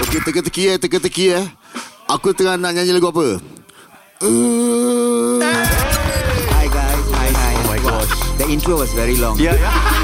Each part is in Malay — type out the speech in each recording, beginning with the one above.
Okey, teka-teki eh, teka-teki eh. Aku tengah nak nyanyi lagu apa? Uh... Hi guys, hi hi. Oh my gosh. The intro was very long. Ya, ya.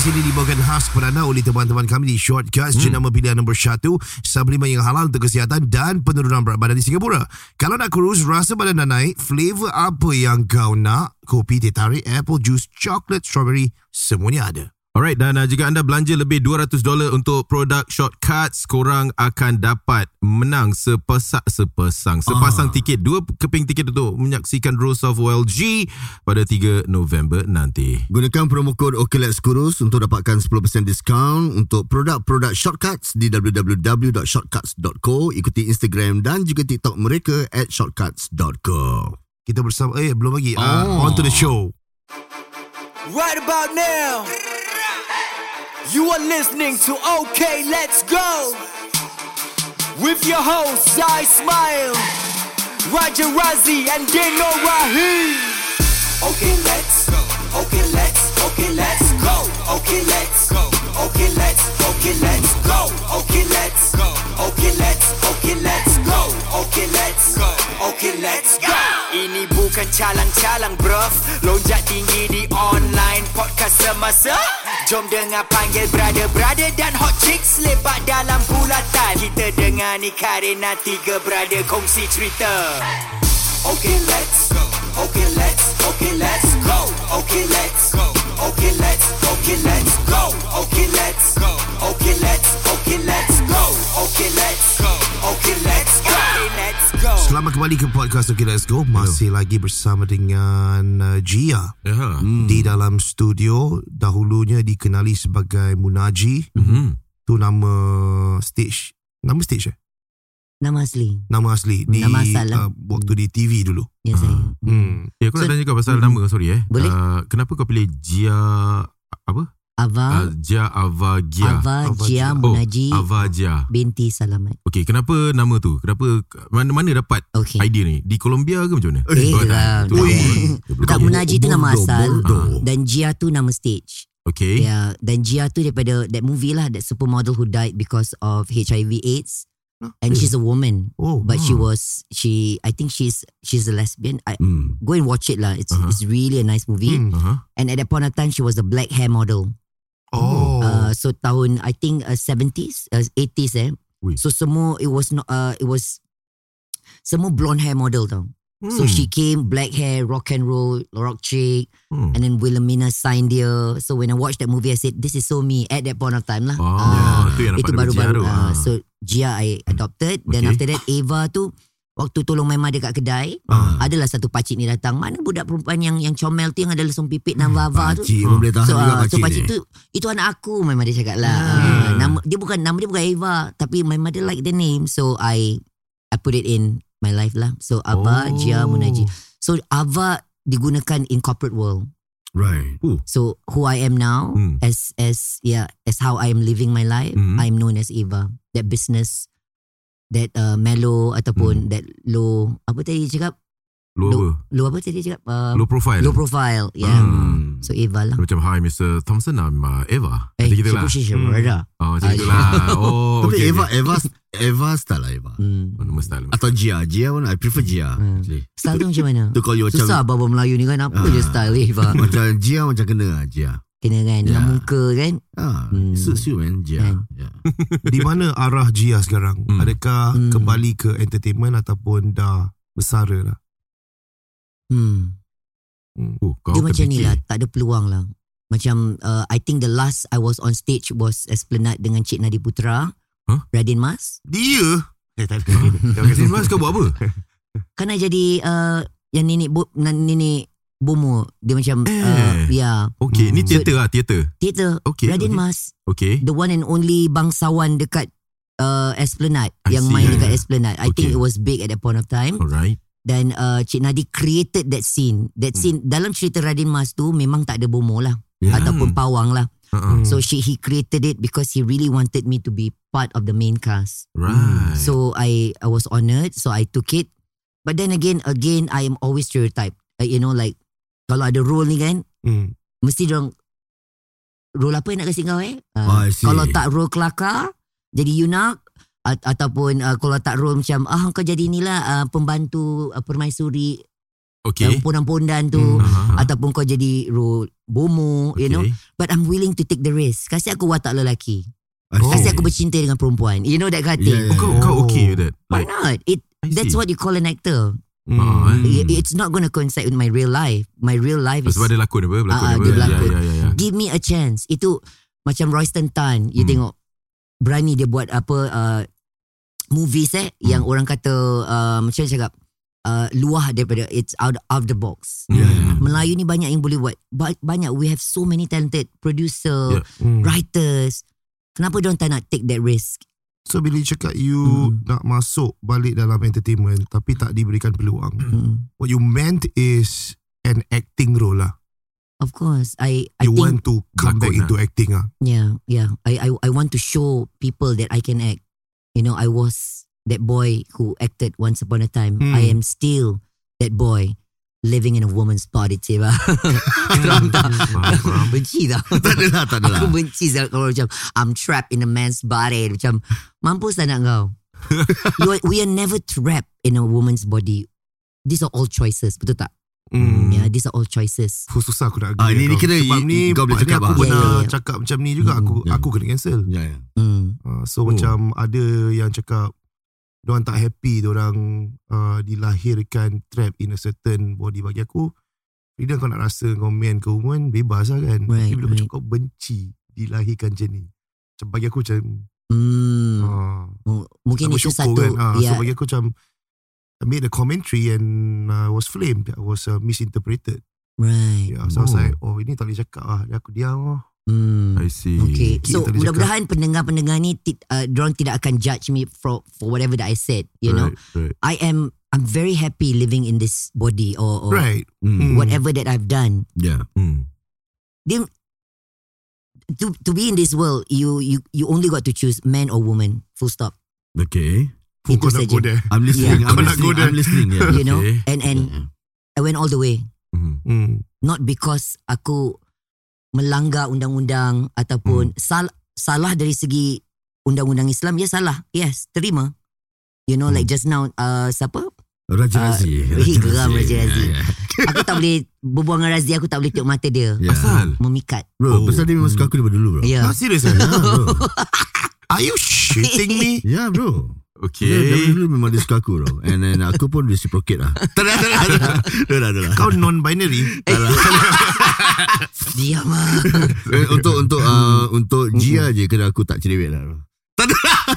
Podcast ini dibawakan khas kepada anda oleh teman-teman kami di Shortcuts hmm. jenama pilihan nombor satu supplemen yang halal untuk kesihatan dan penurunan berat badan di Singapura. Kalau nak kurus, rasa badan dah naik, flavor apa yang kau nak? Kopi, teh tarik, apple juice, chocolate, strawberry, semuanya ada. Alright dan uh, jika anda belanja lebih $200 untuk produk shortcuts korang akan dapat menang sepesak sepasang sepasang Ah. tiket dua keping tiket untuk menyaksikan Rose of OLG pada 3 November nanti. Gunakan promo kod OKLEX Kurus untuk dapatkan 10% diskaun untuk produk-produk shortcuts di www.shortcuts.co. Ikuti Instagram dan juga TikTok mereka at shortcuts.co. Kita bersama eh belum lagi. Oh. on to the show. Right about now, you are listening to OK Let's Go with your hosts Zai Smile, Roger Razzie, and Dino Rahim. Okay, let's go. Okay, let's. Okay, let's go. Okay, let's go. Okay, let's. Okay, let's go. Okay, let's go. Okay, let's. Okay, let's go. Okay, let's go. Okay, let's go. Ini bukan calang-calang, bruv. Lonjak tinggi di online podcast semasa. Jom dengar panggil brother-brother dan hot chicks lepak dalam bulatan. Kita dengar ni Karina tiga brother kongsi cerita. Okay, let's go. Okay, let's. Okay, let's go. Okay, let's go. Okay, let's. Okay, let's go. Okay, let's go. Okay, let's. Okay, let's go. Okay, let's go. Okay, let's go. Selamat kembali ke podcast Okay Let's Go. Masih lagi bersama dengan uh, Gia. Ya. Hmm. Di dalam studio dahulunya dikenali sebagai Munaji. Mhm. Tu nama stage. Nama stage eh? Nama asli. Nama asli di Nama asal lah. uh, waktu di TV dulu. Ya saya. Hmm. Ya, aku nak So- tanya kau pasal Mhm. nama, sorry eh. Boleh. Uh, kenapa kau pilih Jia apa? Ava, Uh, Jia Ava Gia. Ava Ava Jia Jia. Munaji Ava Jia. binti Salamat. Okey, kenapa nama tu? Kenapa mana mana dapat Okey. idea ni? Di Colombia ke macam mana? Eh, Oh, tak. lah. Tak Munaji tu nama asal Bordeaux. dan Jia tu nama stage. Okey. Ya, dan Jia tu daripada that movie lah that supermodel who died because of HIV AIDS. And she's a woman, Oh. but she was she. I think she's she's a lesbian. I, Hmm. go and watch it lah. It's Uh-huh. it's really a nice movie. Hmm. Uh-huh. And at that point of time, she was a black hair model. Oh. Uh, so tahun I think uh, 70s, uh, 80s eh. Ui. So semua it was not uh, it was semua blonde hair model tau. So Hmm. she came black hair, rock and roll, rock chick, Hmm. and then Wilhelmina signed dia. So when I watched that movie, I said, "This is so me." At that point of time lah. Oh, Ah, yang dapat itu Jia baru-baru. Uh, Ah. so Gia I adopted. Then Okay. after that, Ava tu waktu tolong my mother kat kedai, Ah. adalah satu pakcik ni datang. Mana budak perempuan yang yang comel tu yang ada lesung pipit dan vava tu? Pakcik pun boleh tahan So, juga so pakcik pakcik ni. tu itu anak aku my mother cakap lah. Uh, nama dia bukan nama dia bukan Eva tapi my mother like the name so I I put it in my life lah. So Ava Oh. Jia Munaji. So Ava digunakan in corporate world. Right. So who I am now Hmm. as as yeah as how I am living my life Hmm. I'm known as Eva. That business that uh, mellow ataupun that low apa tadi cakap Low apa? low apa tadi cakap uh, Low profile. low profile yeah. Hmm. So Eva lah. Macam Hi Mr. Thompson I'm uh, Eva. Eh, Macam gitu lah. Hmm. Oh, macam Ah, itulah. Oh, Tapi okay, Eva, okay. Eva, Eva style lah Eva. Hmm. Oh, nama style. Atau Gia. Gia pun I prefer Gia. Hmm. actually. Style tu macam mana? Tu kalau you macam Susah baba Melayu ni kan Apa Ah. je style Eva macam Gia macam kena lah Gia. Kena kan Dengan Ya. muka kan Ah, Hmm. suits you man Gia. Kan. Yeah. Di mana arah Gia sekarang? Hmm. Adakah Hmm. kembali ke entertainment ataupun dah bersara dah? hmm. Oh, kau Dia macam ni lah Tak ada peluang lah Macam uh, I think the last I was on stage Was Esplanade dengan Cik Nadi Putra Huh? Radin Mas Dia? Eh tak ada. Sin Mas kau buat apa? Kan I jadi uh, Yang nenek bo, Nenek Bomo Dia macam Eh. uh, Ya Okay, ni Hmm. teater lah, teater. Theater Okay. Radin okay. Mas Okay. The one and only Bangsawan dekat uh, Esplanade I Yang see. main dekat Esplanade I think Okay. it was big at that point of time Alright. Dan uh, Cik Nadi created that scene. That Hmm. scene dalam cerita Radin Mas tu memang tak ada bomo lah Yeah. ataupun pawang lah. Uh-uh. So she he created it because he really wanted me to be part of the main cast. Right. So I I was honored. So I took it. But then again, again I am always stereotyped. Uh, you know like kalau ada role ni kan, Hmm. mesti orang role apa yang nak kasi kau eh? Uh, Oh, kalau tak role kelakar, jadi Yunak at- ataupun uh, kalau tak role macam ah kau jadi inilah uh, pembantu uh, permaisuri Okay. yang pondan-pondan tu Hmm. Ataupun kau jadi role bomo, you know. Okay. But I'm willing to take the risk. Kasih aku watak lelaki. I see. Kasih aku bercinta dengan perempuan. You know that kind of thing. Yeah, Oh, kau, kau okay with that? Why Like, not? It that's what you call an actor. Ah, eh. I- It's not going to coincide with my real life. My real life is Sebab dia lakon apa? Berlakon Ah, apa? dia berlakon. Ya, ya, ya, ya. give me a chance. Itu macam Royston Tan. You Hmm. tengok berani dia buat apa uh, movies eh Hmm. yang orang kata uh, macam mana cakap uh, luar daripada it's out of the box. Ya, ya. Melayu ni banyak yang boleh buat. Ba- banyak we have so many talented producer, Yeah. Hmm. writers. Kenapa dia tak nak take that risk? So bila you cakap you Hmm. nak masuk balik dalam entertainment tapi tak diberikan peluang. Mm. What you meant is an acting role lah. Of course, I I You think want to come back into acting ah. Yeah, yeah. I, I I want to show people that I can act. You know, I was that boy who acted once upon a time. Hmm. I am still that boy living in a woman's body, Tiba. Faham tak? Benci tau. Tak adalah, tak adalah. Aku benci kalau macam I'm trapped in a man's body. Macam mampus tak nak kau. you are, we are never trapped in a woman's body. These are all choices, betul tak? Hmm. Yeah, these are all choices. Oh, susah aku nak Ah, agree ni- ni dengan kira. Sebab ni kau boleh cakap aku lah. pernah Ya, ya, ya. cakap macam ni juga aku ya. aku kena cancel. Ya, ya. Hmm. Uh, so Oh. macam ada yang cakap Diorang tak happy Diorang uh, dilahirkan Trap in a certain body Bagi aku Freedom kau nak rasa Kau man ke woman Bebas lah kan Right, Tapi bila right. kau benci Dilahirkan macam ni Macam bagi aku macam Hmm. uh, Mungkin itu satu kan uh, ya, So bagi aku macam I made a commentary And uh, was flamed I was uh, misinterpreted right. yeah, So I was Oh. like Oh ini tak boleh cakap lah Dan aku diam lah Hmm. I see. Okay, so mudah-mudahan pendengar-pendengar ni uh, Diorang tidak akan judge me for for whatever that I said You know Right, right. I am I'm very happy living in this body Or, or Right Hmm. whatever that I've done Ya. Hmm. Dia, to, to be in this world you you you only got to choose man or woman Full stop Okay. Itu kau nak saja. go there I'm listening. Yeah. I'm listening. there. I'm listening. Yeah. You know Okay. And and I went all the way hmm. Not because aku melanggar undang-undang ataupun sal- salah dari segi undang-undang Islam ya salah. Yes, terima. You know like just now uh, siapa? Raja Ah, Razi. eh, geram Raja Razi. Ya, ya. Aku tak boleh berbual dengan Razi, aku tak boleh tengok mata dia. Ya. Asal? Memikat. Bro, Oh. pasal dia memang suka aku daripada dulu bro. Ya. Ah, serius Ya, ah? bro. Are you shitting me? Ya bro. Dia, Okay. dari dulu memang dia suka aku bro. And then aku pun reciprocate lah. Tak ada, tak ada, tak ada. Tak ada, tak ada. Kau non-binary? Diam lah. Eh, Untuk untuk uh, untuk Gia je kena aku tak cerewet lah.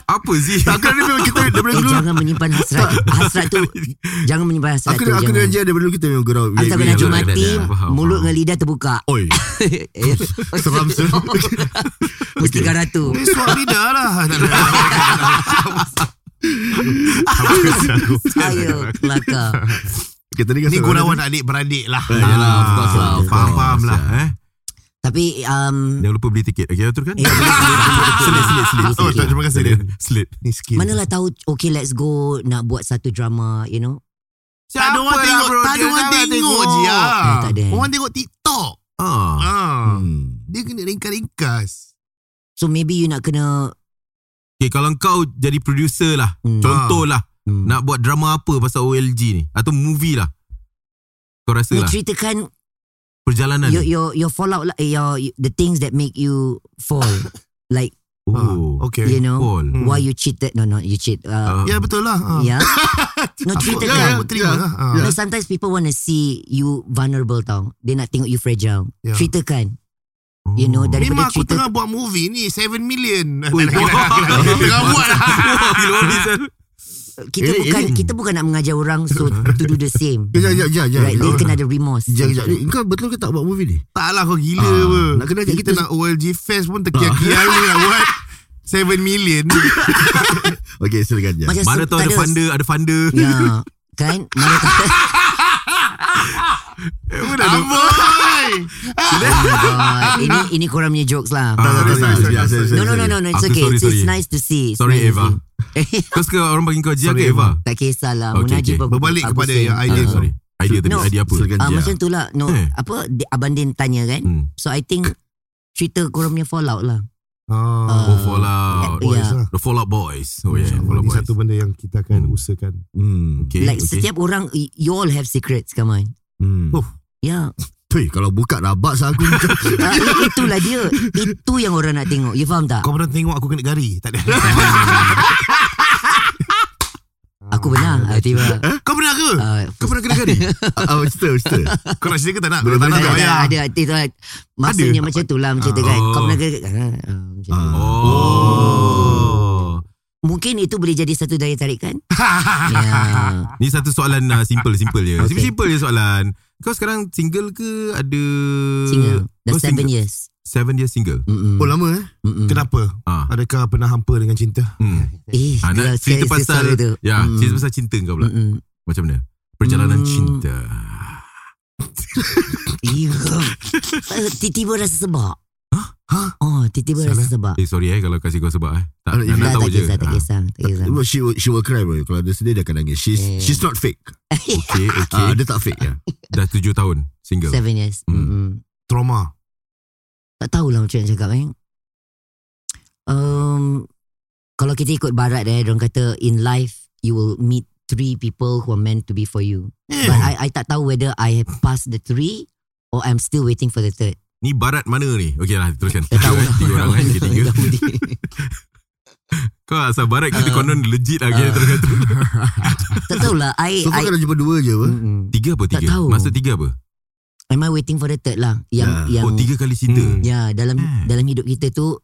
Apa sih? Tak kan dia memang kita daripada Eh, dulu. jangan menyimpan hasrat. Hasrat tu. Jangan menyimpan hasrat Aku tu. aku dengan Gia daripada dulu kita memang gurau. Asal dah ya, ya, mati, ya, mulut dengan lidah terbuka. Oi, Eh, seram seram. Mesti garatu. Ni suap lidah lah. Ayo, kelakar. Okay, tadi kan Ni gurauan dia- adik-beradik lah. Eh, yalah, of course lah, Faham-faham lah. Eh? Tapi um, Jangan lupa beli tiket. Okay, teruskan. Eh, beli- beli- beli- Selit, selit, selit. Oh, tak, terima kasih. Selit. Selit. Ni skill. Manalah tahu Okay let's go Nak buat satu drama You know Tak ada orang Siapa tengok. lah, bro? Tak ada Dia orang tengok je. ah. Eh, tak ada. Orang tengok TikTok. Ah. Ah. Hmm. Dia kena ringkas-ringkas. So maybe you nak kena Okay, kalau kau jadi producer lah. hmm, Contoh lah. Hmm. Nak buat drama apa pasal OLG ni? Atau movie lah. Kau rasa lah. ceritakan Perjalanan your, your your fallout lah your, The things that make you Fall Like Oh. Ah, okay. You know Paul. Hmm. Why you cheated No no you cheat uh, Ah. Ya betul lah. Ah. Yeah No ya, aku terima Ya. lah. Ah. No, sometimes people want to see you vulnerable tau. Dia nak tengok you fragile. Ya. Ceritakan. Oh. You know, dari- Memang aku cerita- tengah buat movie ni 7 million. Tengah buat lah. Kita Eh, bukan eh. kita bukan nak mengajar orang so to do the same. Kejap, kejap, kejap. Right, dia kejap. kena ada remorse. Kejap, kejap. Ni, Kau betul ke tak buat movie ni? Tak lah kau gila Ah, apa. nak kena ajak kita, nak OLG Fest pun terkial-kial ni nak buat 7 million. Okay, silakan je. Macam Mana tahu ada funder, ada funder. Ya, kan? Mana tahu. Amboi. Oh my God. Ini ini korang punya jokes lah. Sorry, sorry, sorry. sorry, No, no, no, no, no. It's okay. sorry, It's, it's sorry. nice to see. It's Sorry, nice Eva. Kau suka orang panggil kau Jia Sorry, ke Eva? tak kisahlah. Okay, Munajib okay. apa- Berbalik kepada yang idea tu. sorry. Idea tadi. No. Idea apa? Silakan Ah, je. macam tu lah. No, Eh. apa? Abang Din tanya kan. Hmm. So I think cerita korang punya fallout lah. Ah, Oh, Fallout. Boys yeah. lah. The Fallout Boys. Oh yeah, InsyaAllah, Fallout Ini Boys. satu benda yang kita akan Hmm. usahakan. Hmm. Okay, like okay. setiap orang, you all have secrets, come on. Hmm. Oh. Ya, Tuh, kalau buka rabak sah aku. Ah, itulah dia. Itu yang orang nak tengok. You faham tak? Kau pernah tengok aku kena gari? Tak ada. Aku pernah ah, tiba. Kau pernah ke? Uh, Kau pernah kena gari? Ah, cerita, cerita. Kau nak cerita ke tak nak? Boleh, Tak nak, ada, tak ada, payah. ada, ada, ada, Masanya macam tu lah Macam tu kan Oh. Kau pernah ke ah, ah, macam tu. Ah. Oh. Mungkin itu boleh jadi satu daya tarikan ya. Ni satu soalan uh, simple simple je. Okay. Simple simple je soalan. Kau sekarang single ke ada Single Dah Kau seven single? years Seven years single. Mm-mm. Oh, lama eh? Mm-mm. Kenapa? Ah. Adakah pernah hampa dengan cinta? Hmm. Eh Ah, nak dia cerita pasal sesuatu tu. ya, Mm-mm. cerita pasal cinta kau pula. Mm-mm. Macam mana? Perjalanan Hmm. cinta. Tiba-tiba rasa sebab Oh tiba-tiba Salah. rasa sebab Eh sorry eh kalau kasih kau sebab eh. Tak, Ah, nak Tak, tahu tak je. kisah Tak Ah, kisah Tak kisah she will, she will cry bro. Kalau dia sedih dia akan nangis. She's Eh. she's not fake. Okay, okay. Ah, dia tak fake ya. Dah tujuh tahun single. Seven years Hmm. Mm-mm. Trauma. Tak tahulah macam nak cakap eh. Um, kalau kita ikut barat eh, orang kata in life you will meet three people who are meant to be for you. But I I tak tahu whether I have passed the three or I'm still waiting for the third. Ni barat mana ni? Okey lah teruskan. Tak tahu Tiga, lah. tiga orang eh. Tiga. Tahu. Kau asal barat kita Ah. konon legit lah. Ah. teruskan terus. tak tahulah. I, So I kau dah jumpa dua je apa? Tiga apa Tak tiga? tahu. Maksud tiga apa? Am I waiting for the third lah? Yang Ya. yang Oh tiga kali cinta. Hmm. ya dalam Hmm. dalam hidup kita tu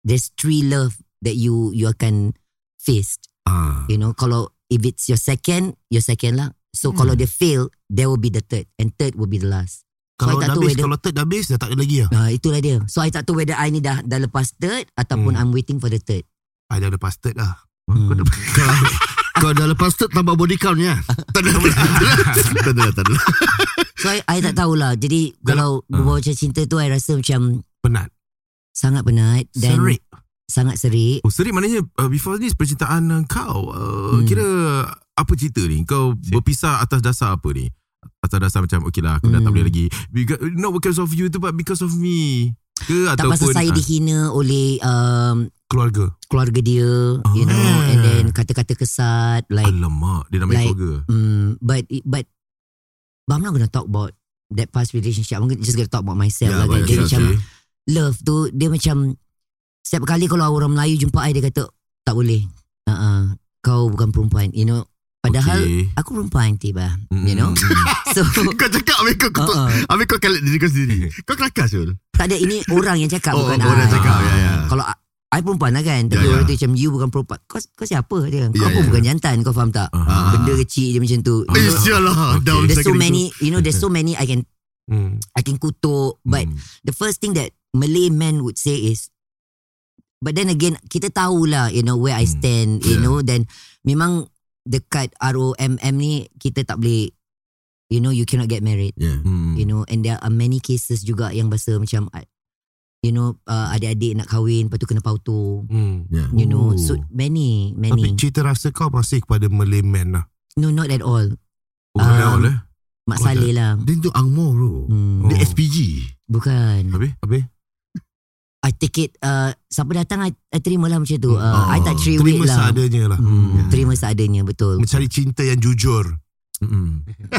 there's three love that you you akan face. Ah. You know, kalau if it's your second, your second lah. So Hmm. kalau dia fail, there will be the third and third will be the last. So, Kalau tak dah habis, whether- kalau third dah habis, dah tak ada lagi lah. Nah, itulah dia. So I tak tahu whether I ni dah dah lepas third ataupun Hmm. I'm waiting for the third. I dah lepas third lah. Hmm. Kau, kau dah lepas tu tambah body count ya. Tak ada. Tak ada. Tak ada. So I, I tak tahulah. Jadi kalau Ah. berbual macam cinta tu I rasa macam Penat. sangat penat dan Serik. sangat serik. Oh seri maknanya uh, before ni percintaan uh, kau uh, Hmm. kira apa cerita ni? Kau berpisah atas dasar apa ni? Atas dasar macam okay lah aku dah tak Hmm. boleh lagi. Because, not because of you tu but because of me. Ke Tak ataupun pasal saya ah, dihina oleh um, Keluarga. keluarga dia, you know, Ah. and then kata-kata kesat like Alamak Dia namanya like- keluarga Mm, but but but I'm not gonna talk about that past relationship. I'm just gonna talk about myself Yeah, lah kan. Dia yourself, macam okay. love tu dia macam setiap kali kalau orang Melayu jumpa I dia kata tak boleh. Uh-uh, kau bukan perempuan, you know. Padahal okay. aku perempuan tiba, Mm, you know. mm, mm. so Kau cakap habis kau kutuk. uh-uh. Habis kau kalit diri kau sendiri. Kau kelakar Syul. tak ada ini orang yang cakap Oh, bukan orang I. cakap, ya, ya. Kalau I- perempuan lah kan Tapi Ya, ya. orang tu macam You bukan perempuan Kau, kau siapa dia Kau Ya, pun ya. bukan jantan Kau faham tak Ah. Benda kecil je macam tu. Eh, sialah. Okay. There's so many You know there's so many I can Hmm. I can kutuk But Hmm. the first thing that Malay men would say is But then again Kita tahulah You know where I Hmm. stand You Yeah. know Then Memang Dekat ROMM ni Kita tak boleh You know you cannot get married Yeah. Hmm. You know And there are many cases juga Yang bahasa macam uh, You know uh, Adik-adik nak kahwin Lepas tu kena pautu Hmm. Yeah. You know Oh. So many Tapi Many cerita rasa kau masih kepada Malay man lah. No not at all Oh, Um, awal eh? Mak Oh, Saleh lah Dia tu angmo bro. hmm, Dia Oh. SPG. Bukan Habis? Habis? I take it uh, Siapa datang I, I terima lah macam tu uh, Oh. I tak treat Terima lah seadanya lah. Hmm, terima seadanya betul. Mencari cinta yang jujur. Hmm.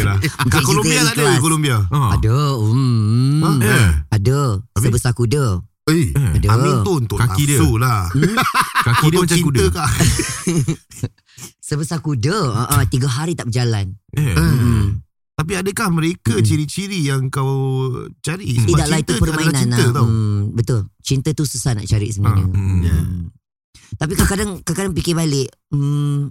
Lah. Kat Colombia tak ada ke Colombia? Ah. Ada. Hmm, Ha? Eh. Ada. Habis? Sebesar kuda. Eh. Ada. Amin tu untuk Kaki dia. lah. Kaki dia macam kuda. kah? Sebesar kuda. Uh, uh, tiga hari tak berjalan. Eh. Hmm. Tapi adakah mereka Mm-mm. ciri-ciri yang kau cari? Sebab Tidaklah cinta itu permainan cinta lah. tau. Hmm, betul. Cinta tu susah nak cari sebenarnya. Ah, hmm. Ya. Hmm. Tapi kadang-kadang kadang-kadang fikir balik. Hmm,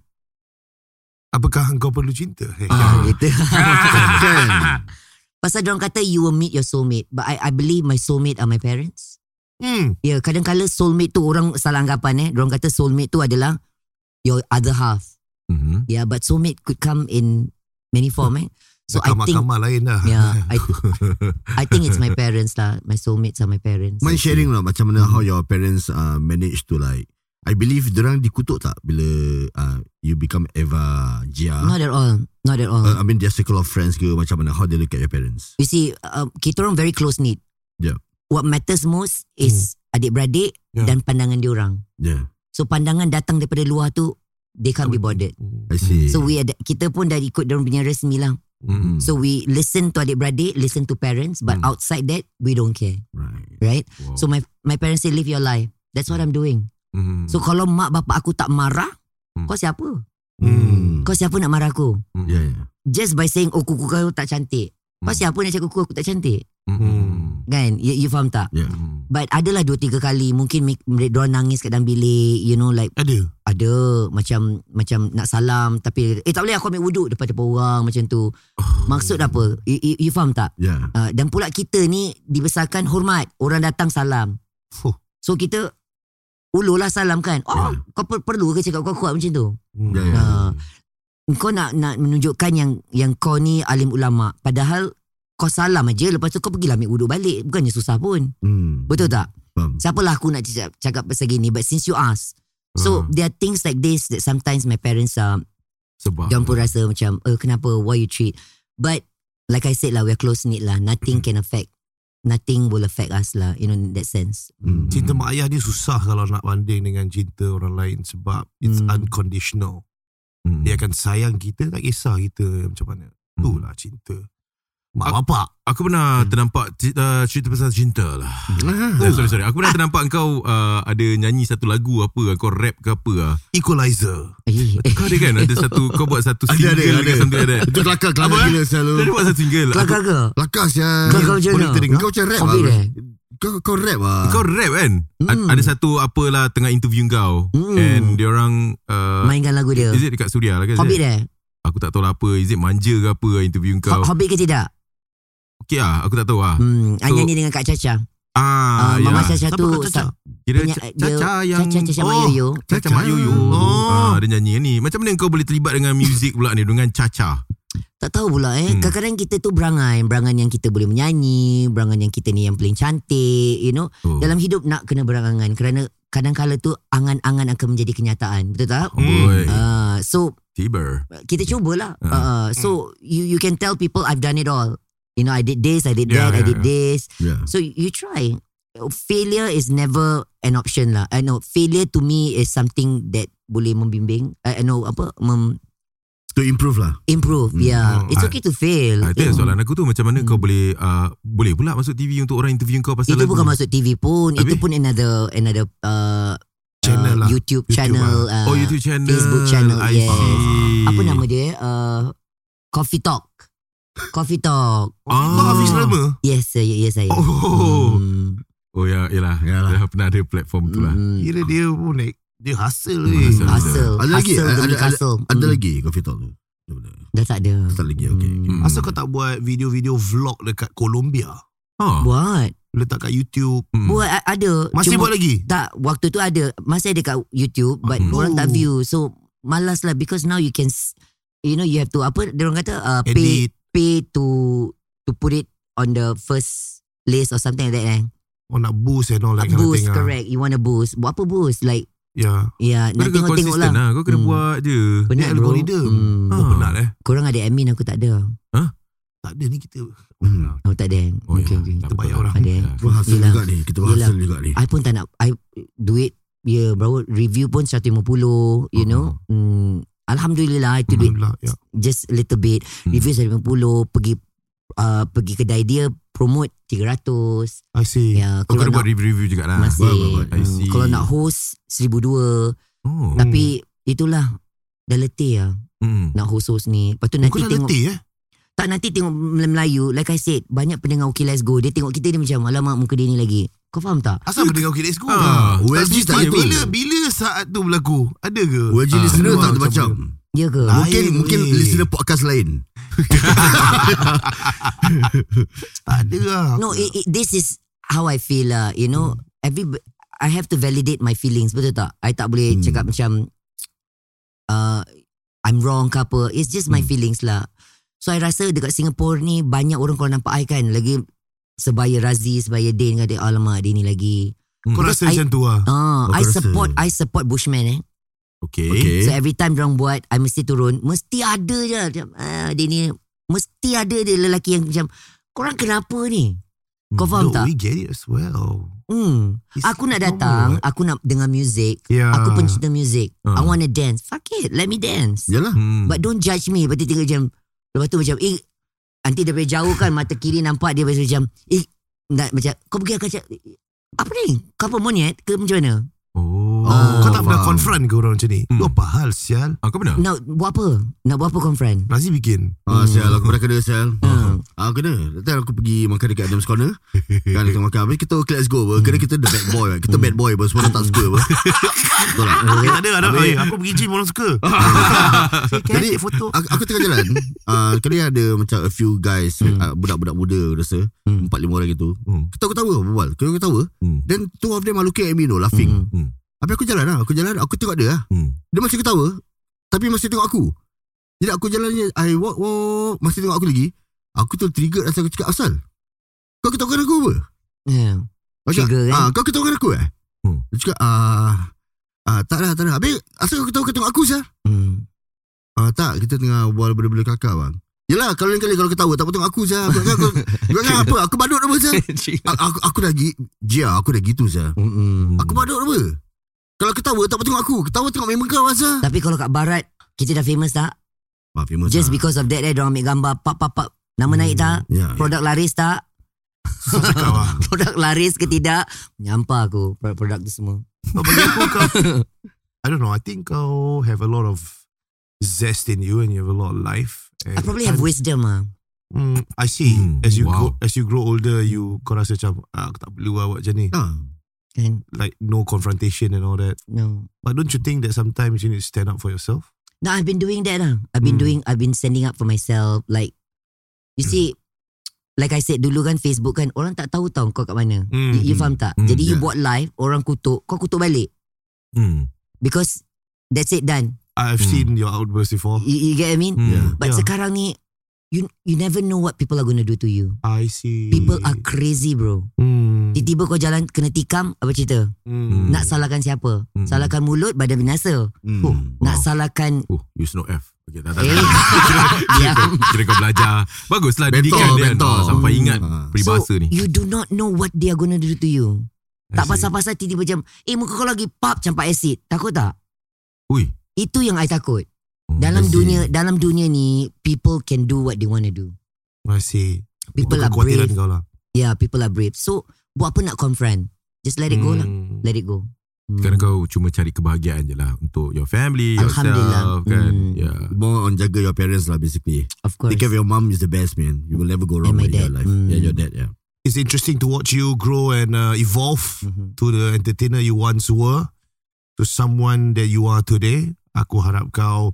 Apakah engkau perlu cinta? Ah. gitu. Kan. Pasal orang kata you will meet your soulmate. But I, I believe my soulmate are my parents. Hmm. Ya, kadang-kala soulmate tu orang salah anggapan eh. Orang kata soulmate tu adalah your other half. Hmm. Yeah, but soulmate could come in many form eh. So I think Mahkamah lain lah. yeah, I I think it's my parents lah. My soulmates are my parents. Mind sharing lah macam mana how your parents uh, manage to like I believe orang dikutuk tak bila uh, you become Eva Jia? Not at all. Not at all. Uh, I mean their circle of friends ke macam mana how they look at your parents? you see, uh, kita orang very close knit. Yeah. What matters most is adik-beradik Yeah. dan pandangan diorang. Yeah. So pandangan datang daripada luar tu they can't be bothered. I see. So we ada, kita pun dah ikut diorang punya resmi lah. Mm. So we listen to adik-beradik, listen to parents, but Hmm. outside that we don't care, right. right? Wow. So my my parents say live your life. That's what I'm doing. Hmm. So kalau mak bapak aku tak marah, Hmm. kau siapa? Mm. Kau siapa nak marah aku? Yeah, yeah. Just by saying oh kuku kau tak cantik. Kau Hmm. siapa nak cakap kuku aku tak cantik? Hmm. Kan? You, you faham tak? Yeah. But adalah dua tiga kali mungkin mereka nangis kat dalam bilik, you know like Ada. ada macam macam nak salam tapi eh tak boleh aku ambil wuduk depan-depan orang macam tu. Maksud apa? You, you, you faham tak? Yeah. Uh, dan pula kita ni dibesarkan hormat. Orang datang salam. Fuh. So kita ulurlah salam kan. Oh, Ya. kau per- perlu ke cakap kuat-kuat macam tu? Yeah, yeah. Ah. Kau nak nak menunjukkan yang yang kau ni alim ulama. Padahal kau salam aja lepas tu kau pergilah ambil wuduk balik. Bukannya susah pun. Mm. Betul tak? Faham. Siapalah aku nak cakap, cakap pasal gini but since you ask. So Ah. there are things like this that sometimes my parents uh, Sebab Diorang pun rasa macam eh, Kenapa Why you treat But Like I said lah We're close knit lah Nothing can affect Nothing will affect us lah You know in that sense Mm. Cinta mak ayah ni susah kalau nak banding dengan cinta orang lain sebab it's Hmm. unconditional. Hmm. Dia akan sayang kita tak kisah kita macam mana. Hmm. Itulah cinta. Mak Ak- bapak. Aku pernah ternampak ci- uh, cerita pasal cinta lah. Ah. Oh, sorry, sorry. Aku pernah ternampak kau uh, ada nyanyi satu lagu apa, kau rap ke apa lah. Equalizer. eh, Kau ada kan ada satu, kau buat satu Ada, single ada, ada. something like that. Itu kelakar kelakar eh? gila selalu. Kau ada buat satu single. Aku, Kelakar ke Kelakar sia. Kelakar macam Boleh mana terdengar? Kau macam rap lah. Kau kau rap lah. kau rap kan? Hmm. Ada satu apalah tengah interview kau. Hmm. And diorang... Uh, Mainkan lagu dia is it dekat Suria lah kan? Hobbit eh Aku tak tahu lah apa. Is it manja ke apa interview kau? Ho- Hobbit ke tidak Okay lah, aku tak tahu lah. Hmm, So- so, nyanyi dengan Kak Caca. Ah, Ah, ya. Mama Caca tu Caca? Kira dia- Caca yang... Caca Caca Mak Oh, Yoyo. Caca Mak Yoyo. Oh. Ah, dia nyanyi ni. Macam mana kau boleh terlibat dengan muzik pula ni dengan Caca? Tak tahu pula eh. Hmm. Kadang-kadang kita tu berangan. Berangan yang kita boleh menyanyi. Berangan yang kita ni yang paling cantik. You know. Oh. Dalam hidup nak kena berangan. Kerana kadang-kala tu angan-angan akan menjadi kenyataan. Betul tak? Oh, boy. Ah, so Tiber. kita cubalah. Ah. Uh, so you you can tell people I've done it all. You know, I did this, I did Yeah, that, I yeah, did yeah. this. Yeah. So you try. Failure is never an option lah. I know failure to me is something that boleh membimbing. I know apa mem To improve lah. improve. Hmm. Yeah, Oh, it's I- okay to fail. Ah, itu yang Yeah. soalan aku tu macam mana Hmm. kau boleh uh, boleh pula masuk TV untuk orang interview kau pasal Itu lagu. bukan masuk TV pun. Habis? Itu pun another another uh, Channel uh, lah. YouTube, YouTube channel. Uh, Oh YouTube channel Facebook channel, I yes. see. Apa nama dia? Uh, Coffee Talk. Coffee Talk. Oh, Kau Hafiz nama? Yes, saya, yes saya. Oh. Hmm. Oh ya, yalah. Yalah. Dah pernah ada platform tu lah. Hmm. Kira dia pun naik. Dia hasil Hmm, ni. hasil. Hustle. Ada lagi? Hustle Ada- ada- hustle. Ada Hmm. lagi coffee talk tu? Dah tak ada. Tak lagi, okay. Hmm. Asal kau tak buat video-video vlog dekat Colombia? Oh. Buat. Letak kat YouTube. Hmm. Buat ada. Masih Cuma- buat lagi? Tak, waktu tu ada. Masih ada kat YouTube but Hmm. orang tak Oh. view. So malas lah because now you can s- you know you have to apa dia orang kata uh, pay Edit. pay to to put it on the first list or something like that eh. Oh nak boost and all that kind of boost thing. ah. correct. You want to boost. Buat apa boost? Like Ya. ya Kau nak tengok-tengok konsisten lah. lah. Kau kena Hmm. buat je. Penat Dia bro. algorithm. Hmm. Oh Ah. penat eh. Korang ada admin aku tak ada. Tak ada ni kita. Hmm. Oh tak ada. Oh, okay, ya. okay. Tak Kita bayar orang. Ada. Ya. Kita hasil Yelah. juga ni. Kita Yelah. hasil juga ni. I pun tak nak I duit ya yeah, berapa review pun 150 you know. Hmm. Alhamdulillah itu duit Alhamdulillah. Ya. just a little bit Hmm. review 150 pergi uh, pergi kedai dia promote 300 I see. ya Kau kalau kena buat review-review juga lah. masih Buat, buat, buat. I hmm, see. kalau nak host 1200 Oh. tapi itulah dah letih lah Hmm. nak host-host ni lepas tu Oh, nanti kau tengok letih eh? tak nanti tengok Melayu like I said banyak pendengar okay let's go dia tengok kita dia macam alamak muka dia ni lagi kau faham tak Asal mendengar okay let's go? Ah, OLG tak ada. Bila bila saat tu berlaku? Ada ke? OLG Ah, listener tak macam. ya ke Mungkin mungkin listener podcast lain. Tak ada lah. No, it, it, this is how I feel lah. You know, every I have to validate my feelings. Betul tak? I tak boleh Hmm. cakap macam uh, I'm wrong ke apa. It's just my Hmm. feelings lah. So I rasa dekat Singapore ni banyak orang kalau nampak I kan lagi sebaya Razi, sebaya Din kata alamak dia ni lagi. Kau Because rasa I- macam tu lah. Ah, Oh, I kau rasa? support I support Bushman eh. Okay. Okay. So every time orang buat I mesti turun Mesti ada je macam, ah, Dia ni Mesti ada dia lelaki yang macam Korang kenapa ni Kau faham no, tak? we get it as well. Hmm. It's Aku nak normal, datang, right? aku nak dengar music. Yeah. Aku pencinta music. Ah. I wanna dance. Fuck it, let me dance. Yalah. Hmm. But don't judge me. Lepas tu tinggal macam, lepas tu macam, eh, nanti daripada jauh kan, mata kiri nampak dia macam, eh, nak, macam, kau pergi akan cakap, apa ni? Kau apa monyet ke macam mana? Oh. Ah. Kau tak pernah faham. confront ke orang macam ni? Hmm. Apa hal sial? Ah, kau pernah? Nak buat apa? Nak buat apa confront? Razi bikin. Ah, sial aku pernah kena sial. Hmm. Ah, kena. Datang aku pergi makan dekat Adam's Corner. kan kita makan habis kita okay, let's go. Apa. Kena kita the bad boy. Kita bad boy apa. Semua orang tak suka. Betul tak? Eh, ada, ada. Habis- aku pergi gym orang suka. Jadi foto. aku, aku tengah jalan. Ah, kali ada macam a few guys, Hmm. budak-budak muda rasa. Hmm. Empat lima orang gitu. Hmm. Kita aku tahu berbual. Kita aku tahu. Hmm. Then two of them are looking at me no, laughing. Hmm. Hmm. Habis aku jalan lah. Aku jalan, aku tengok dia lah. Hmm. Dia masih ketawa. Tapi masih tengok aku. Jadi aku jalan je. I walk, walk. Masih tengok aku lagi. Aku tu trigger asal aku cakap asal. Kau ketawakan aku apa? Yeah. Aku cakap, Trigger, kan? ah, Kau ketawakan aku eh? Hmm. Dia cakap, ah, ah, tak lah, tak lah. Habis asal kau ketawakan tengok aku sah? Hmm. Ah, tak, kita tengah bual benda-benda kakak bang. Yelah, kalau lain kali kalau ketawa, tak apa tengok aku sah. Kau, kau, kau, kau kan apa? Aku badut apa sah? Aku, aku dah gi, Jia, aku dah gitu sah. Mm-mm. Aku badut apa? Kalau ketawa, tak apa tengok aku. Ketawa tengok memang kau sah. Tapi kalau kat barat, kita dah famous tak? Ah, famous Just lah. because of that, eh, diorang ambil gambar, pap, pap, pap. Nama naik tak? Ya, Produk laris tak? Lah. Produk laris ke tidak? Menyampah aku produk-produk tu semua. Kau bagi aku kau I don't know I think kau have a lot of zest in you and you have a lot of life and I probably have wisdom ah. mm, I see Hmm, as you wow. grow as you grow older you kau rasa macam ah, aku tak perlu lah buat macam ni Ah, Kan? like no confrontation and all that No. but don't you think that sometimes you need to stand up for yourself No, I've been doing that lah. I've been Hmm. doing, I've been standing up for myself. Like, you see, like I said dulu kan Facebook kan, orang tak tahu tau kau kat mana. Hmm, You, you hmm. faham tak? Hmm, Jadi you yeah. buat live, orang kutuk, kau kutuk balik. Hmm. Because that's it done. I've Hmm. seen your outburst before You, you get what I mean? Hmm. Yeah. But Yeah. sekarang ni, you you never know what people are gonna do to you. I see People are crazy bro. hmm. Tiba-tiba kau jalan kena tikam, apa cerita? Hmm. Nak salahkan siapa? Hmm. Salahkan mulut, badan binasa. hmm. Oh, Nak wow. salahkan... Oh, use no F. Okay, tak, tak, Eh, tak. diam. Kira kau belajar. Baguslah Mentor, didikan dia. mentor. No, sampai ingat Hmm. peribahasa so, ni. you do not know what they are gonna do to you. I Tak see. pasal-pasal tiba-tiba macam, eh muka kau lagi pap campak asid. Takut tak? Ui. Itu yang I takut. Hmm, Dalam I see. dunia dalam dunia ni, people can do what they want to do. I see People Itu are brave. kau lah Yeah, people are brave. So, buat apa nak confront? Just let it go lah. Hmm. Let it go. Hmm. Sekarang kau cuma cari kebahagiaan je lah untuk your family, Alhamdulillah. yourself kan. Hmm. Yeah. More on jaga your parents lah basically. Of course. Take care of your mom is the best man. You will never go wrong with your life. Mm. Yeah, your dad, yeah. It's interesting to watch you grow and uh, evolve Mhm. to the entertainer you once were to someone that you are today. Aku harap kau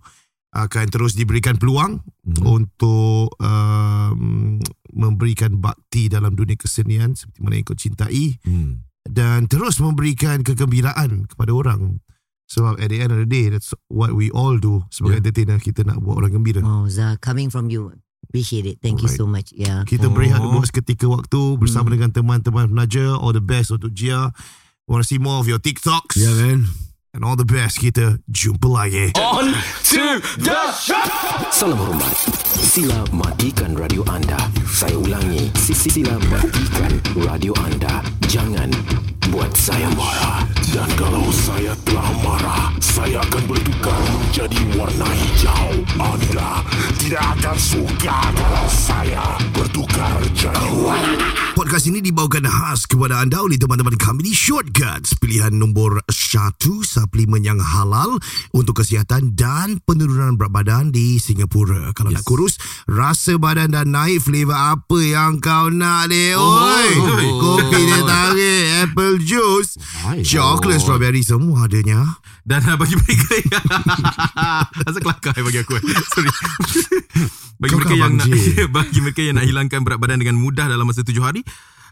akan terus diberikan peluang Mhm. untuk um, memberikan bakti dalam dunia kesenian seperti mana yang kau cintai Hmm. dan terus memberikan kegembiraan kepada orang. Sebab at the end of the day, that's what we all do sebagai Yeah. entertainer. Kita nak buat orang gembira. Oh, Zah, coming from you. Appreciate it. Thank you Alright. so much. Yeah. Kita Oh. berehat dulu seketika waktu bersama Hmm. dengan teman-teman penaja. All the best untuk Gia. Want to see more of your TikToks? Yeah, man. And all the best. Kita jumpa lagi. On to the show. Salam hormat. Sila matikan radio anda. Saya ulangi. Sisi sila matikan radio anda. Jangan buat saya marah. Dan kalau saya telah marah, saya akan bertukar menjadi warna hijau. Anda tidak akan suka Podcast ini dibawakan khas kepada anda oleh teman-teman kami di Shortcuts. Pilihan nombor satu suplemen yang halal untuk kesihatan dan penurunan berat badan di Singapura. Kalau yes. nak kurus, rasa badan dan naik flavor apa yang kau nak deh. Oi, oh. kopi dia tarik, apple juice, coklat, strawberry semua adanya. Dan uh, bagi mereka yang Rasa kelakar eh bagi aku eh. Sorry Bagi Kau mereka yang nak. Bagi mereka yang nak hilangkan berat badan Dengan mudah dalam masa tujuh hari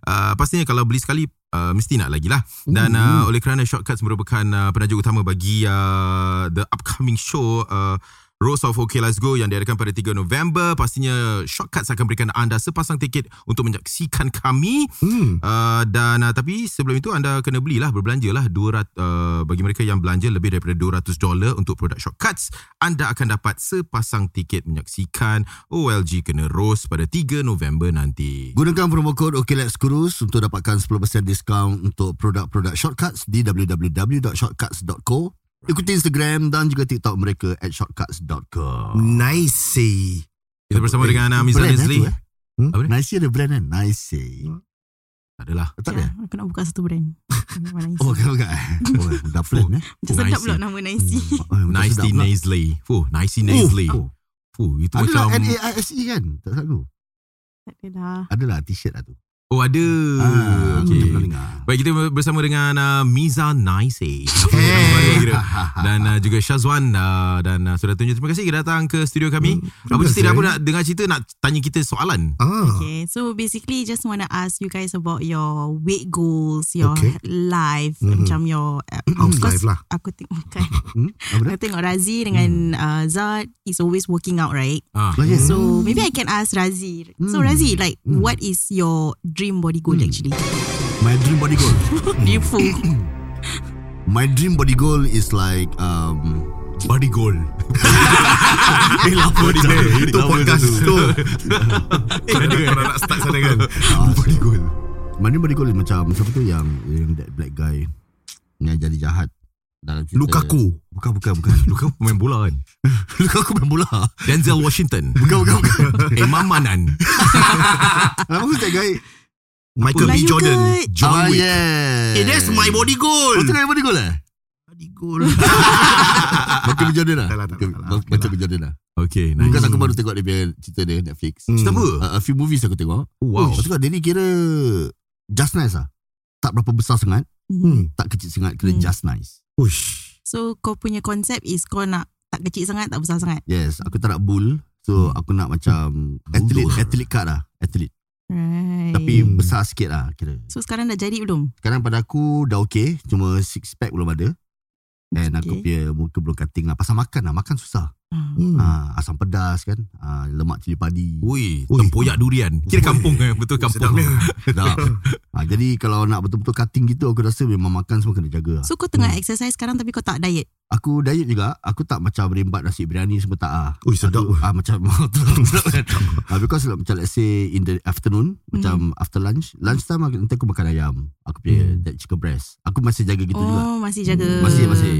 uh, Pastinya kalau beli sekali uh, Mesti nak lagi lah. Dan uh, oleh kerana Shortcuts merupakan uh, Penaja utama bagi uh, The upcoming show uh, Rose of OK Let's Go yang diadakan pada 3 November. Pastinya Shortcuts akan berikan anda sepasang tiket untuk menyaksikan kami. Hmm. Uh, dan uh, tapi sebelum itu anda kena belilah berbelanjalah 200 uh, bagi mereka yang belanja lebih daripada 200 dolar untuk produk Shortcuts anda akan dapat sepasang tiket menyaksikan OLG kena Rose pada 3 November nanti. Gunakan promo kod OK Let's Cruise untuk dapatkan 10% diskaun untuk produk-produk Shortcuts di www.shortcuts.co. Ikuti Instagram dan juga TikTok mereka at shortcuts.co. Nice. Kita bersama dengan uh, Miza Brand, eh, Nesli. eh? Hmm? Apa? Nice ada brand kan? Nice. Tak adalah. Tak ada? Ya, aku nak buka satu brand. Oh, bukan. Oh, dah plan eh. Macam sedap pula nama Nice. Oh, macam Nice. Nasely. Fuh, Nice Nasely. Oh. Fuh, itu Adalah macam N-A-I-S-E kan? Tak salah aku. Tak ada dah. Adalah t-shirt lah tu. Oh ada. Ah, okay. aku pernah dengar. Baik kita bersama dengan uh, Miza Nice. dan uh, juga Syazwan uh, dan uh, sudah tunjuk terima kasih datang ke studio kami. Hmm, apa cerita apa nak dengar cerita nak tanya kita soalan. Ah. Okay, so basically just want to ask you guys about your weight goals, your Okay. life, Mhm. macam your uh, House because life lah. Aku tengok kan, Hmm? Aku tengok Razi dengan uh, Zad is always working out, right? Ah. Oh, yes. So maybe I can ask Razi. So Hmm. Razi, like, Hmm. what is your dream body goal Hmm. actually? My dream body goal. Beautiful. My dream body goal is like um Body goal. eh lama je. Itu podcast tu. Eh, ada pernah nak start sana kan? body goal. My dream body goal is macam siapa tu yang yang that black guy yang jadi jahat dalam cerita. Lukaku. Bukan bukan bukan. Luka pemain bola kan. Lukaku main bola. Denzel Washington. Bukan bukan bukan. Imam Manan. Apa tu that guy? Michael B. Jordan. John ah, Wick. yeah. Eh, that's my body goal. Oh, tu yang body goal eh? Body goal. Michael B. Jordan lah. Tak lah, tak lah, lah. Michael B. Jordan lah. Okay, Bukan nice. aku baru tengok dia punya cerita dia Netflix. Hmm. Cerita apa? A, a few movies aku tengok. Oh, wow. Aku tengok dia ni kira just nice lah. Tak berapa besar sangat. Hmm. Tak kecil sangat. Kira Hmm. just nice. Ush. So kau punya konsep is kau nak tak kecil sangat, tak besar sangat. Yes. Aku tak nak bull. So Hmm. aku nak macam athlete, athlete card lah. Athlete. Right. Tapi besar sikit lah kira. So sekarang dah jadi belum? Sekarang pada aku dah okay. Cuma six pack belum ada. And aku Okay. punya muka belum cutting lah. Pasal makan lah. Makan susah. Ah. Hmm. Ah, asam pedas kan. Ah, lemak cili padi. Ui, Ui. tempoyak durian. Kira kampung kan, betul kampung. Sedap. ah, jadi kalau nak betul-betul cutting gitu aku rasa memang makan semua kena jaga lah. So kau tengah exercise sekarang tapi kau tak diet. Aku diet juga. Aku tak macam berimbat nasi biryani semua tak ah. Ui, sedap. Ah, macam sedap kan. ah, because like, macam let's say in the afternoon, macam after lunch, lunch time aku- nanti aku makan ayam. Aku punya Hmm. that chicken breast. Aku masih jaga gitu juga. oh, masih jaga. Masih masih.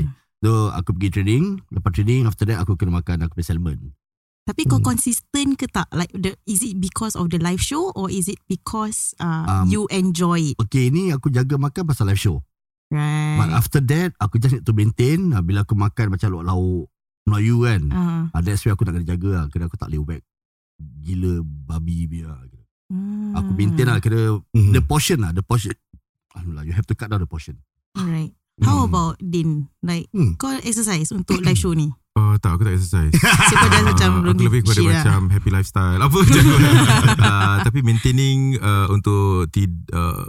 So aku pergi training, lepas training after that aku kena makan aku punya salmon. Tapi kau Hmm. consistent ke tak? Like the is it because of the live show or is it because uh, Um, you enjoy it? Okay, ni aku jaga makan pasal live show. Right. But after that, aku just need to maintain. ah, Bila aku makan macam lauk-lauk Melayu kan. uh, Uh. that's why aku nak kena jaga lah. Kena aku tak boleh whack gila babi biar. Kira. Aku maintain lah. Kira Hmm. the portion lah. The portion. Alhamdulillah, you have to cut down the portion. Right. How Hmm. about Din? Like Hmm. kau exercise untuk live show ni? Oh, tak, aku tak exercise. So kau just macam belum aku lebih kepada lah. macam happy lifestyle apa macam tu. uh, tapi maintaining uh, untuk tid, uh,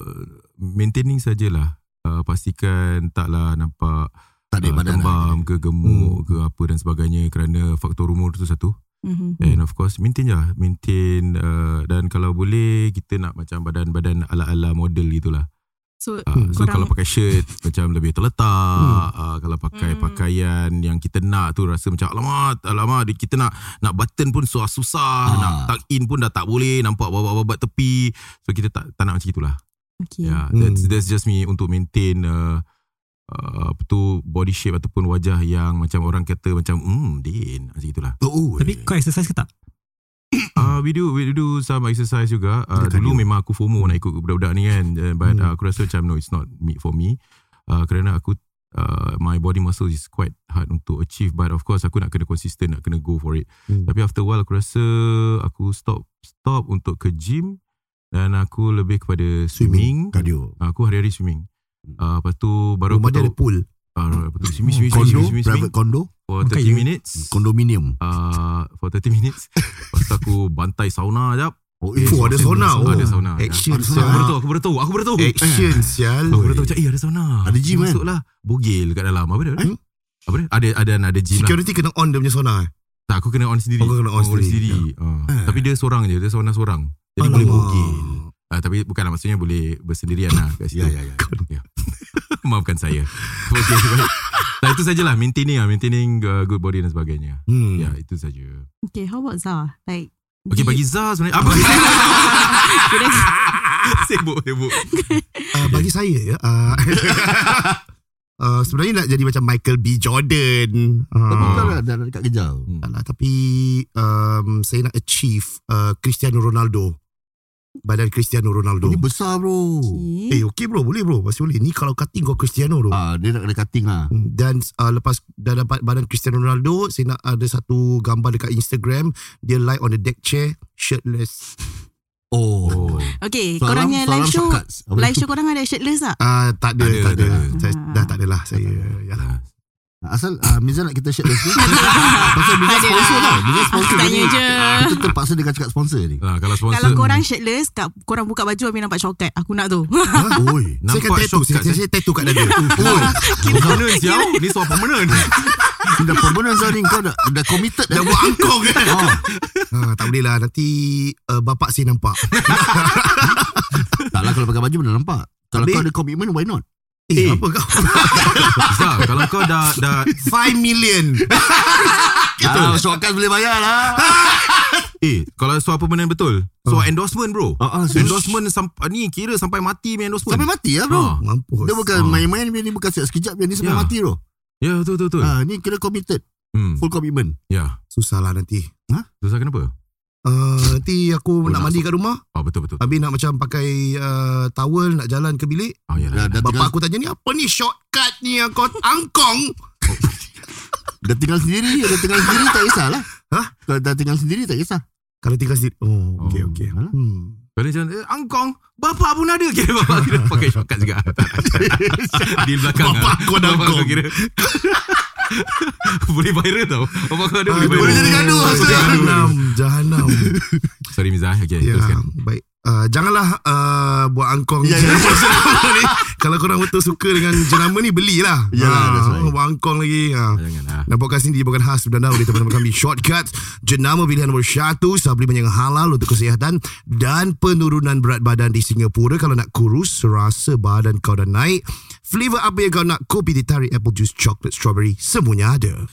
maintaining sajalah uh, pastikan taklah nampak Tak ada uh, tembam lah. ke gemuk ke apa dan sebagainya kerana faktor umur tu satu Mhm. and of course maintain je lah. maintain uh, dan kalau boleh kita nak macam badan-badan ala-ala model gitulah So Uh, so kalau pakai shirt macam lebih terletak Hmm. uh, kalau pakai Hmm. pakaian yang kita nak tu rasa macam alamat alamat di- kita nak nak button pun susah-susah Ah. nak tuck in pun dah tak boleh nampak babat-babat tepi so kita tak tak nak macam itulah okay. yeah Hmm. that's that's just me untuk maintain uh, uh, apa tu body shape ataupun wajah yang macam orang kata macam hmm din macam itulah Oh, Tapi kau exercise ke tak? Uh, we do we do some exercise juga. Uh, Dia dulu cardio. memang aku FOMO nak ikut budak-budak ni kan. Uh, but Hmm. uh, aku rasa macam no it's not meat for me. Uh, kerana aku uh, my body muscle is quite hard untuk achieve but of course aku nak kena consistent nak kena go for it. Hmm. Tapi after a while aku rasa aku stop stop untuk ke gym dan aku lebih kepada swimming. Cardio. Aku hari-hari swimming. Uh, lepas tu baru Rumah aku dia ada tahu pool. Uh, swimming swimming Condo, swimming, swimming, private condo, for Makan 30 you. minutes. condominium. Uh, for 30 minutes. Lepas tu aku bantai sauna jap. Oh, Eh, Oh, ada sauna. Oh, Ada sauna. Action. Aku baru tahu, aku baru tahu, aku baru tahu. Action sial. Aku baru tahu macam, eh ada sauna. Ada gym, kan? Masuklah. Bogel kat dalam. Apa dia? Eh? Apa dia? Ada ada ada gym lah. Security kena on dia punya sauna. eh? Tak aku kena on sendiri Oh, kau kena on sendiri. Ah. Tapi dia seorang je Dia seorang-seorang Jadi Alamak. boleh bogil Ah, tapi bukanlah maksudnya boleh bersendirian lah kat situ. Ya, ya, ya. ya. Maafkan saya. Okey. baik. Nah, itu sajalah maintaining lah, maintaining uh, good body dan sebagainya. Hmm. Ya, itu saja. Okay, how about Zah? Like, Okey, do bagi Zah sebenarnya apa? sibuk, sibuk. Uh, bagi saya ya. Uh, uh, sebenarnya nak jadi macam Michael B. Jordan. Uh, Tapi kau dah, dah dekat kejar. tak lah, tapi um, saya nak achieve uh, Cristiano Ronaldo. Badan Cristiano Ronaldo. Ini besar bro. Okay. Eh, okay bro, boleh bro. Masih boleh. Ni kalau cutting kau Cristiano bro. Ah, dia nak kena cutting lah. Hmm, Dan uh, lepas dah dapat badan Cristiano Ronaldo, saya nak ada satu gambar dekat Instagram. Dia lie on the deck chair, shirtless. Oh. Okay, Soalan- korangnya soalan live show, live show korang ada shirtless tak? Ah, tak ada, Ada, tak ada. ada. Saya, dah tak adalah saya. Yalah. Asal uh, Miza nak kita shirtless ke? Pasal Miza Ada sponsor lah. tau. Miza sponsor Tanya je. Kita terpaksa dengan cakap sponsor ni. Ah, kalau sponsor Kalau korang shirtless, kat, korang buka baju habis nampak shortcut. Aku nak tu. Oi. Saya kan nampak tattoo, saya, saya, saya tattoo kat dada. Oi. Permanent siau Ni soal permanent Dah permanent Zah ni Kau dah, dah committed Dah buat angkong kan? ha, tak boleh lah. Nanti uh, bapak saya nampak. Tak lah kalau pakai baju mana nampak. Kalau Habis? kau ada komitmen why not? Eh, apa kau? Zah Kalau kau dah dah 5 million. Gitu. Ah, shortcut boleh bayar lah. Eh Kalau soal permanent betul Soal endorsement bro Ah, ah, so- Endorsement sampai Ni kira sampai mati punya endorsement Sampai mati lah bro. Ah. Mampus. Dia bukan Ah. main-main Dia ni bukan sekejap Dia ni sampai Ya. mati bro. Ya betul betul, betul. Ah, ni kira committed. hmm. Full commitment. Ya Susah lah nanti. Susah kenapa Uh, nanti aku Oh, nak mandi kat rumah. Oh betul betul Habis nak macam pakai uh, towel nak jalan ke bilik. Oh ya Dah, dah, Bapak tinggal, aku tanya ni apa ni shortcut ni yang kau angkong? dah tinggal sendiri. Dah tinggal sendiri tak kisahlah. Hah? Kalau dah tinggal sendiri tak kisah. Kalau tinggal sendiri. Oh, okey Oh, okey. alah. Hmm. Kalau macam eh, Angkong Bapak pun ada. Kira bapak kira pakai shortcut juga. Di belakang Bapak kau dah angkong. kira. Boleh viral tau. Bapak kau ada boleh Aduh, viral. Boleh jadi gaduh. Jahanam, jahanam. Sorry Mizah. Okay ya, teruskan. baik. Uh, janganlah uh, buat angkong Ya, ya. jenama ni. Kalau korang betul suka dengan jenama ni belilah. Ya, that's right. buat angkong lagi. Ha. Jangan lah Dan podcast ini dibawakan khas dan oleh teman-teman kami Shortcut Jenama pilihan nombor satu Supplement yang halal untuk kesihatan Dan penurunan berat badan di Singapura Kalau nak kurus Rasa badan kau dah naik Flavor apa yang kau nak Kopi ditarik Apple juice, chocolate, strawberry Semuanya ada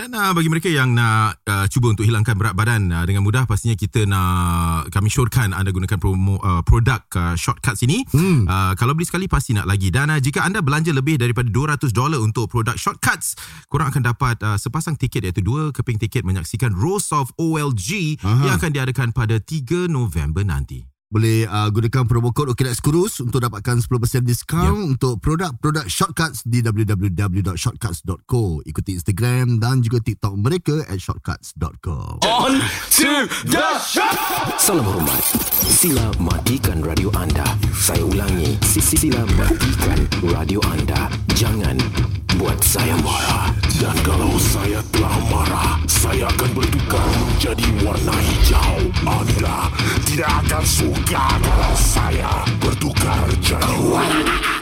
Dan uh, bagi mereka yang nak uh, cuba untuk hilangkan berat badan uh, dengan mudah pastinya kita nak kami syorkan anda gunakan promo uh, produk uh, shortcuts ini. Hmm. Uh, kalau beli sekali pasti nak lagi dan uh, jika anda belanja lebih daripada 200 dolar untuk produk shortcuts, korang akan dapat uh, sepasang tiket iaitu dua keping tiket menyaksikan Rose of OLG Aha. yang akan diadakan pada 3 November nanti. Boleh uh, gunakan promo kod OKLEX Kurus untuk dapatkan 10% diskaun Ya. untuk produk-produk shortcuts di www.shortcuts.co. Ikuti Instagram dan juga TikTok mereka at shortcuts.co. On to the shop. Salam hormat. Sila matikan radio anda. Saya ulangi. Sila matikan radio anda. Jangan buat saya marah. Dan kalau saya telah marah, saya akan bertukar menjadi warna hijau. Anda tidak akan suka kalau saya bertukar jadi